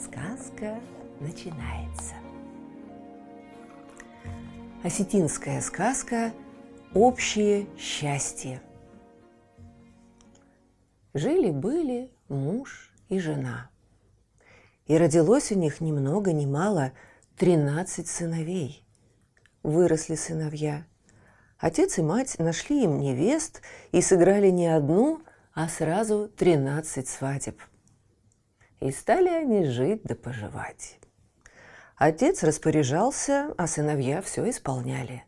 Сказка начинается. Осетинская сказка «Общее счастье». Жили-были муж и жена. И родилось у них ни много ни мало тринадцать сыновей. Выросли сыновья. Отец и мать нашли им невест и сыграли не одну, а сразу тринадцать свадеб – и стали они жить да поживать. Отец распоряжался, а сыновья все исполняли.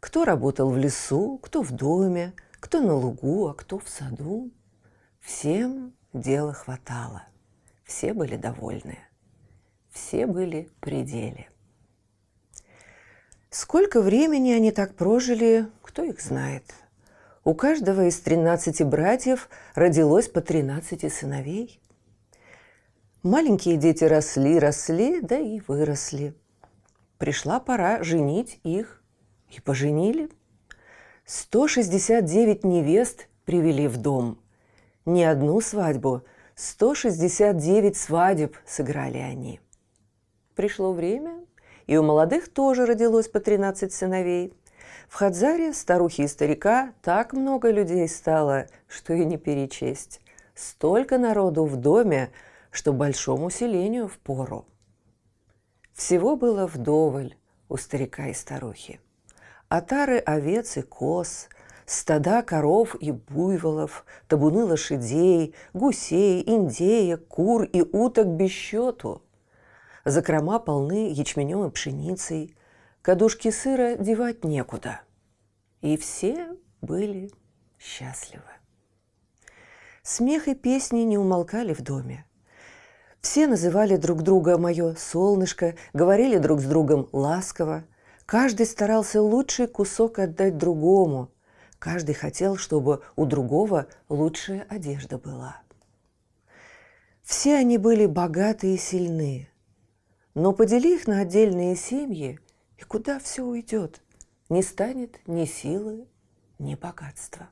Кто работал в лесу, кто в доме, кто на лугу, а кто в саду. Всем дела хватало. Все были довольны. Все были при деле. Сколько времени они так прожили, кто их знает. У каждого из тринадцати братьев родилось по тринадцати сыновей. Маленькие дети росли, росли, да и выросли. Пришла пора женить их. И поженили. 169 невест привели в дом. Не одну свадьбу, 169 свадеб сыграли они. Пришло время, и у молодых тоже родилось по 13 сыновей. В Хадзаре, старухи и старика, так много людей стало, что и не перечесть. Столько народу в доме – что большому селению пору. Всего было вдоволь у старика и старухи. Отары овец и коз, стада коров и буйволов, табуны лошадей, гусей, индеек, кур и уток без счету. Закрома полны ячменем и пшеницей, кадушки сыра девать некуда. И все были счастливы. Смех и песни не умолкали в доме – все называли друг друга «моё солнышко», говорили друг с другом ласково. Каждый старался лучший кусок отдать другому. Каждый хотел, чтобы у другого лучшая одежда была. Все они были богаты и сильны. Но подели их на отдельные семьи, и куда все уйдет? Не станет ни силы, ни богатства.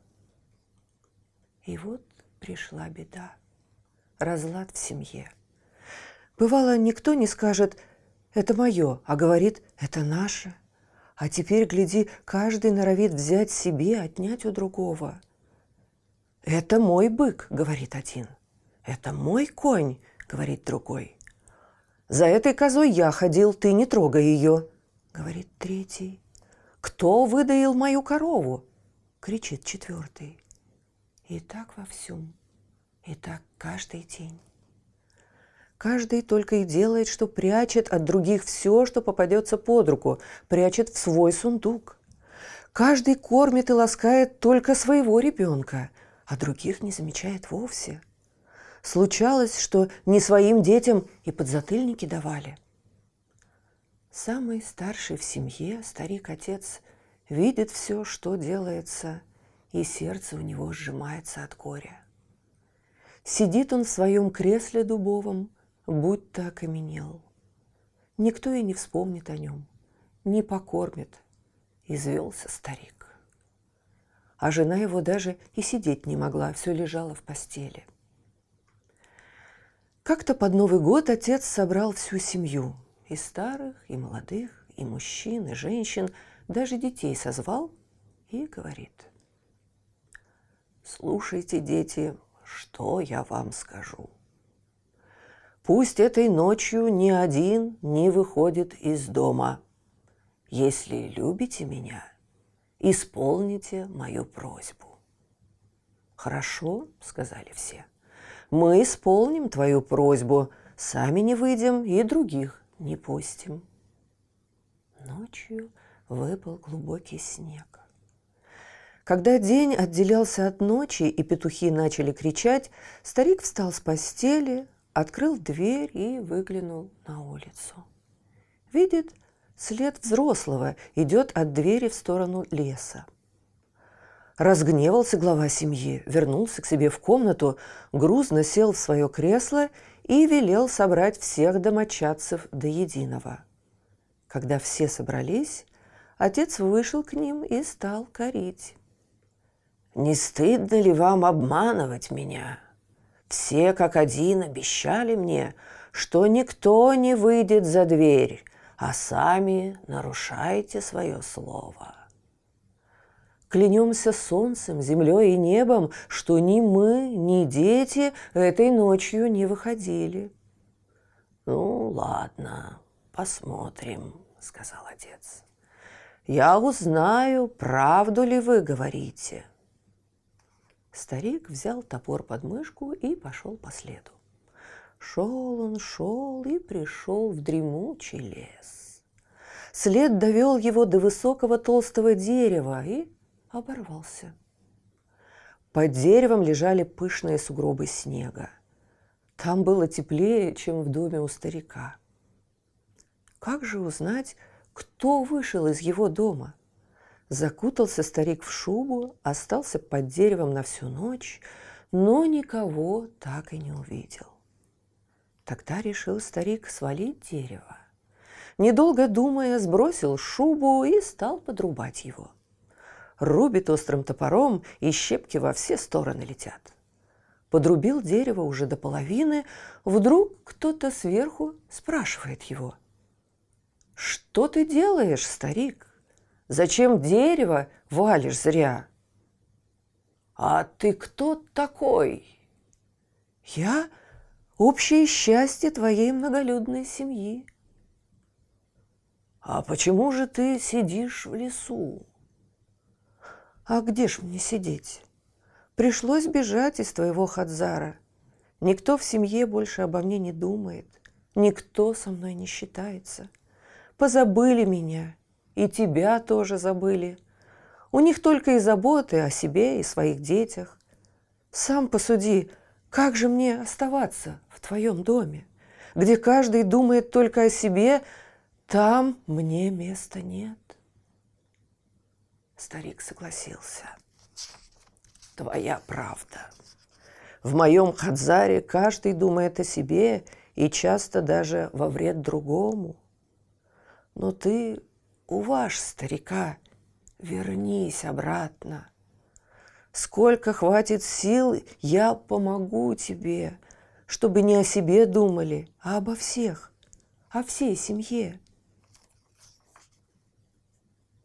И вот пришла беда. Разлад в семье – Бывало, никто не скажет «это мое», а говорит «это наше». А теперь, гляди, каждый норовит взять себе, отнять у другого. «Это мой бык», — говорит один. «Это мой конь», — говорит другой. «За этой козой я ходил, ты не трогай ее», — говорит третий. «Кто выдаил мою корову?» — кричит четвертый. И так во всем, и так каждый день. Каждый только и делает, что прячет от других все, что попадется под руку, прячет в свой сундук. Каждый кормит и ласкает только своего ребенка, а других не замечает вовсе. Случалось, что не своим детям и подзатыльники давали. Самый старший в семье, старик-отец, видит все, что делается, и сердце у него сжимается от горя. Сидит он в своем кресле дубовом, будто окаменел. Никто и не вспомнит о нем, не покормит. Извелся старик. А жена его даже и сидеть не могла, все лежала в постели. Как-то под Новый год отец собрал всю семью, и старых, и молодых, и мужчин, и женщин, даже детей созвал и говорит. «Слушайте, дети, что я вам скажу – Пусть этой ночью ни один не выходит из дома. Если любите меня, исполните мою просьбу. Хорошо, сказали все. Мы исполним твою просьбу, сами не выйдем и других не пустим. Ночью выпал глубокий снег. Когда день отделялся от ночи и петухи начали кричать, старик встал с постели, открыл дверь и выглянул на улицу. Видит, след взрослого идет от двери в сторону леса. Разгневался глава семьи, вернулся к себе в комнату, грузно сел в свое кресло и велел собрать всех домочадцев до единого. Когда все собрались, отец вышел к ним и стал корить. «Не стыдно ли вам обманывать меня? Все как один обещали мне, что никто не выйдет за дверь, а сами нарушаете свое слово. Клянемся солнцем, землей и небом, что ни мы, ни дети этой ночью не выходили. «Ну, ладно, посмотрим», — сказал отец. «Я узнаю, правду ли вы говорите». Старик взял топор под мышку и пошел по следу. Шел он, шел и пришел в дремучий лес. След довел его до высокого толстого дерева и оборвался. Под деревом лежали пышные сугробы снега. Там было теплее, чем в доме у старика. Как же узнать, кто вышел из его дома? Закутался старик в шубу, остался под деревом на всю ночь, но никого так и не увидел. Тогда решил старик свалить дерево. Недолго думая, сбросил шубу и стал подрубать его. Рубит острым топором, и щепки во все стороны летят. Подрубил дерево уже до половины, вдруг кто-то сверху спрашивает его. «Что ты делаешь, старик? Зачем дерево валишь зря?» «А ты кто такой?» «Я общее счастье твоей многолюдной семьи. А почему же ты сидишь в лесу? А где ж мне сидеть? Пришлось бежать из твоего Хадзара. Никто в семье больше обо мне не думает. Никто со мной не считается. Позабыли меня. И тебя тоже забыли. У них только и заботы о себе и своих детях. Сам посуди, как же мне оставаться в твоем доме, где каждый думает только о себе, там мне места нет. Старик согласился. Твоя правда. В моем хадзаре каждый думает о себе и часто даже во вред другому. Но ты, уваж старика, вернись обратно. Сколько хватит сил, я помогу тебе, чтобы не о себе думали, а обо всех, о всей семье.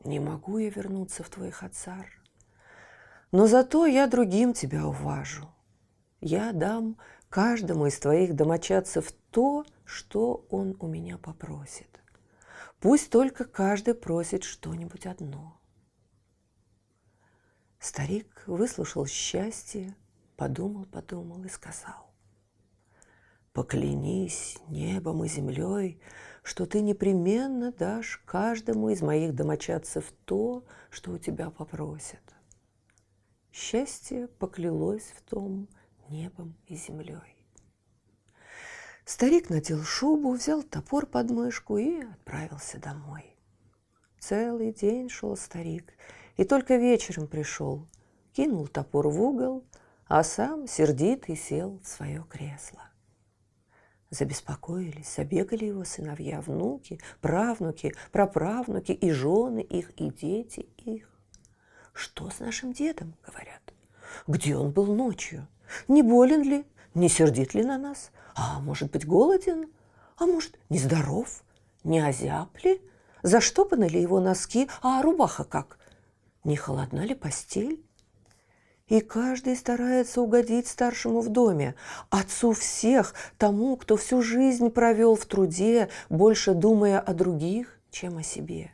Не могу я вернуться в твой хацар, но зато я другим тебя уважу. Я дам каждому из твоих домочадцев то, что он у меня попросит. Пусть только каждый просит что-нибудь одно – Старик выслушал счастье, подумал, подумал и сказал. Поклянись небом и землей, что ты непременно дашь каждому из моих домочадцев то, что у тебя попросят. Счастье поклялось в том небом и землей. Старик надел шубу, взял топор под мышку и отправился домой. Целый день шел старик и только вечером пришел, кинул топор в угол, а сам сердитый сел в свое кресло. Забеспокоились, забегали его сыновья, внуки, правнуки, праправнуки и жены их, и дети их. «Что с нашим дедом?» — говорят. «Где он был ночью? Не болен ли? Не сердит ли на нас? А может быть, голоден? А может, нездоров? Не озяб ли? Заштопаны ли его носки? А рубаха как? не холодна ли постель? И каждый старается угодить старшему в доме, отцу всех, тому, кто всю жизнь провел в труде, больше думая о других, чем о себе.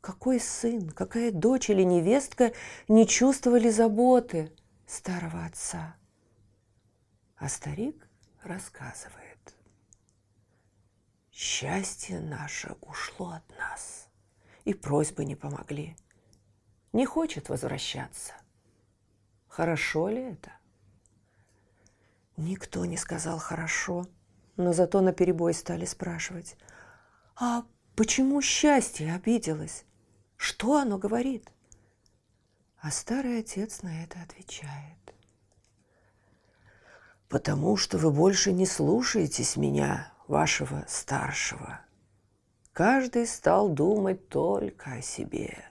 Какой сын, какая дочь или невестка не чувствовали заботы старого отца? А старик рассказывает. Счастье наше ушло от нас, и просьбы не помогли – не хочет возвращаться. Хорошо ли это? Никто не сказал «хорошо», но зато на перебой стали спрашивать. «А почему счастье обиделось? Что оно говорит?» А старый отец на это отвечает. «Потому что вы больше не слушаетесь меня, вашего старшего. Каждый стал думать только о себе.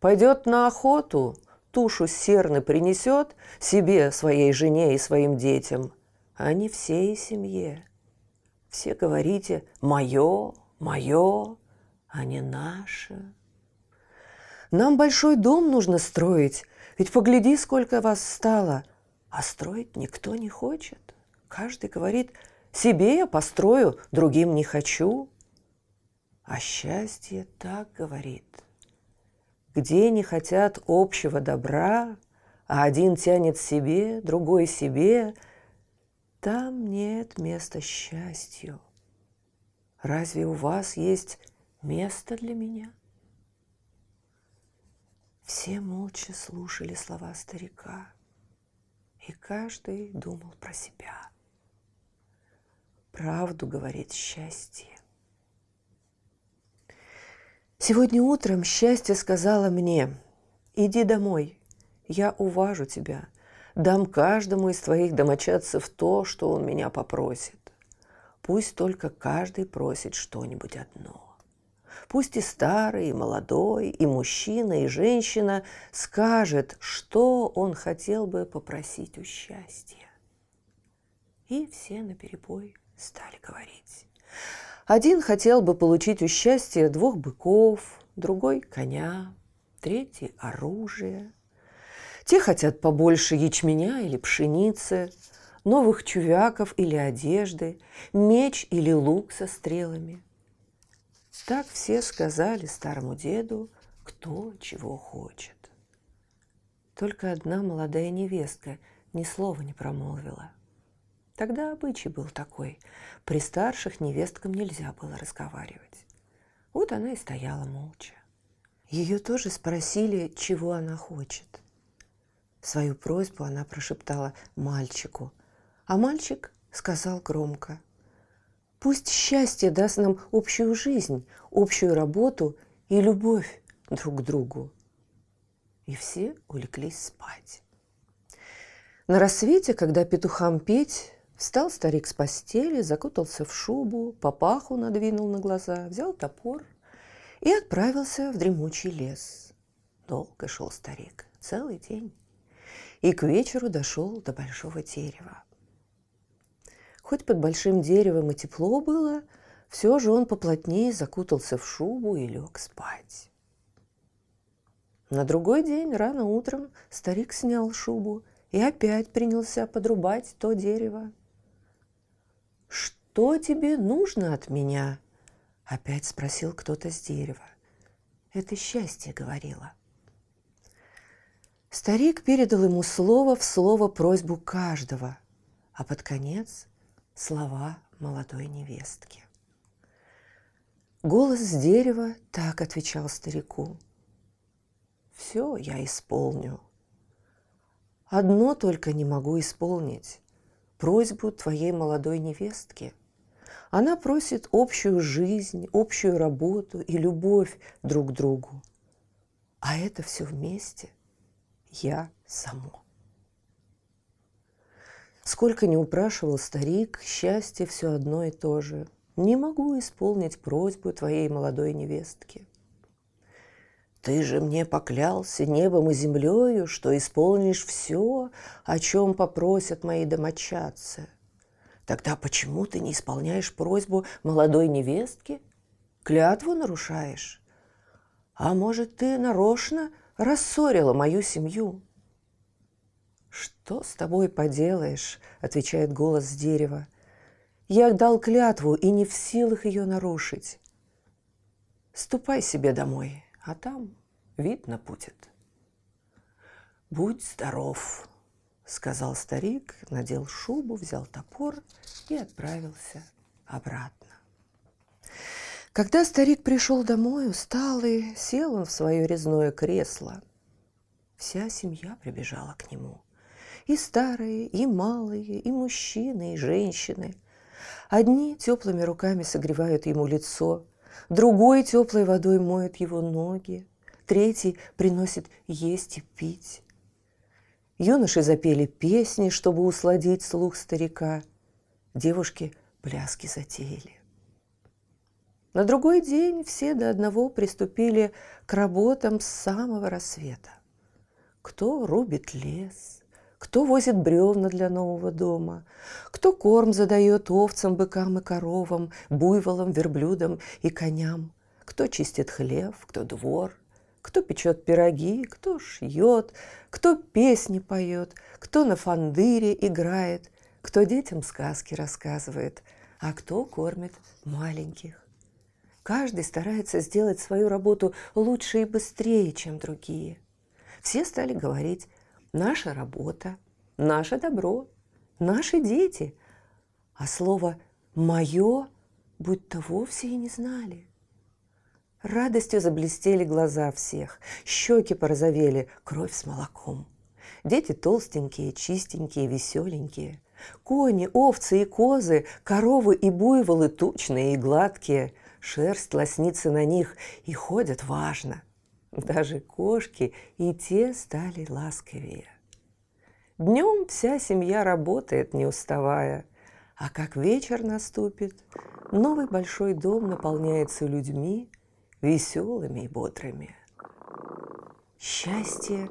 Пойдет на охоту, тушу серны принесет себе, своей жене и своим детям, а не всей семье. Все говорите «моё», «моё», а не «наше». Нам большой дом нужно строить, ведь погляди, сколько вас стало. А строить никто не хочет. Каждый говорит, себе я построю, другим не хочу. А счастье так говорит. Где не хотят общего добра, а один тянет себе, другой себе, там нет места счастью. Разве у вас есть место для меня? Все молча слушали слова старика, и каждый думал про себя. Правду говорит счастье. Сегодня утром счастье сказала мне, иди домой, я уважу тебя, дам каждому из твоих домочадцев то, что он меня попросит. Пусть только каждый просит что-нибудь одно. Пусть и старый, и молодой, и мужчина, и женщина скажет, что он хотел бы попросить у счастья. И все наперебой стали говорить. Один хотел бы получить у счастья двух быков, другой – коня, третий – оружие. Те хотят побольше ячменя или пшеницы, новых чувяков или одежды, меч или лук со стрелами – так все сказали старому деду, кто чего хочет. Только одна молодая невестка ни слова не промолвила. Тогда обычай был такой. При старших невесткам нельзя было разговаривать. Вот она и стояла молча. Ее тоже спросили, чего она хочет. Свою просьбу она прошептала мальчику, а мальчик сказал громко – Пусть счастье даст нам общую жизнь, общую работу и любовь друг к другу. И все улеглись спать. На рассвете, когда петухам петь, встал старик с постели, закутался в шубу, папаху надвинул на глаза, взял топор и отправился в дремучий лес. Долго шел старик, целый день. И к вечеру дошел до большого дерева. Хоть под большим деревом и тепло было, все же он поплотнее закутался в шубу и лег спать. На другой день, рано утром, старик снял шубу и опять принялся подрубать то дерево. «Что тебе нужно от меня?» – опять спросил кто-то с дерева. Это счастье говорило. Старик передал ему слово в слово просьбу каждого, а под конец слова молодой невестки. Голос с дерева так отвечал старику. «Все я исполню. Одно только не могу исполнить – просьбу твоей молодой невестки. Она просит общую жизнь, общую работу и любовь друг к другу. А это все вместе я само. Сколько не упрашивал старик, счастье все одно и то же. Не могу исполнить просьбу твоей молодой невестки. Ты же мне поклялся небом и землею, что исполнишь все, о чем попросят мои домочадцы. Тогда почему ты не исполняешь просьбу молодой невестки? Клятву нарушаешь? А может, ты нарочно рассорила мою семью? «Что с тобой поделаешь?» – отвечает голос с дерева. «Я дал клятву и не в силах ее нарушить. Ступай себе домой, а там видно будет». «Будь здоров», – сказал старик, надел шубу, взял топор и отправился обратно. Когда старик пришел домой, усталый, сел он в свое резное кресло. Вся семья прибежала к нему – И старые, и малые, и мужчины, и женщины. Одни теплыми руками согревают ему лицо, другой теплой водой моет его ноги, третий приносит есть и пить. Юноши запели песни, чтобы усладить слух старика. Девушки пляски затеяли. На другой день все до одного приступили к работам с самого рассвета. Кто рубит лес, кто возит бревна для нового дома, кто корм задает овцам, быкам и коровам, буйволам, верблюдам и коням, кто чистит хлев, кто двор, кто печет пироги, кто шьет, кто песни поет, кто на фандыре играет, кто детям сказки рассказывает, а кто кормит маленьких. Каждый старается сделать свою работу лучше и быстрее, чем другие. Все стали говорить «наша работа», «наше добро», «наши дети», а слово «моё» будто вовсе и не знали. Радостью заблестели глаза всех, щеки порозовели, кровь с молоком. Дети толстенькие, чистенькие, веселенькие. Кони, овцы и козы, коровы и буйволы тучные и гладкие – шерсть лоснится на них и ходят важно. Даже кошки и те стали ласковее. Днем вся семья работает, не уставая, а как вечер наступит, новый большой дом наполняется людьми, веселыми и бодрыми. Счастье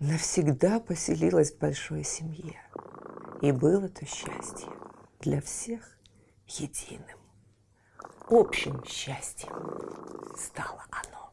навсегда поселилось в большой семье. И было то счастье для всех единым общим счастьем стало оно.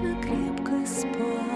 Нужно крепко спать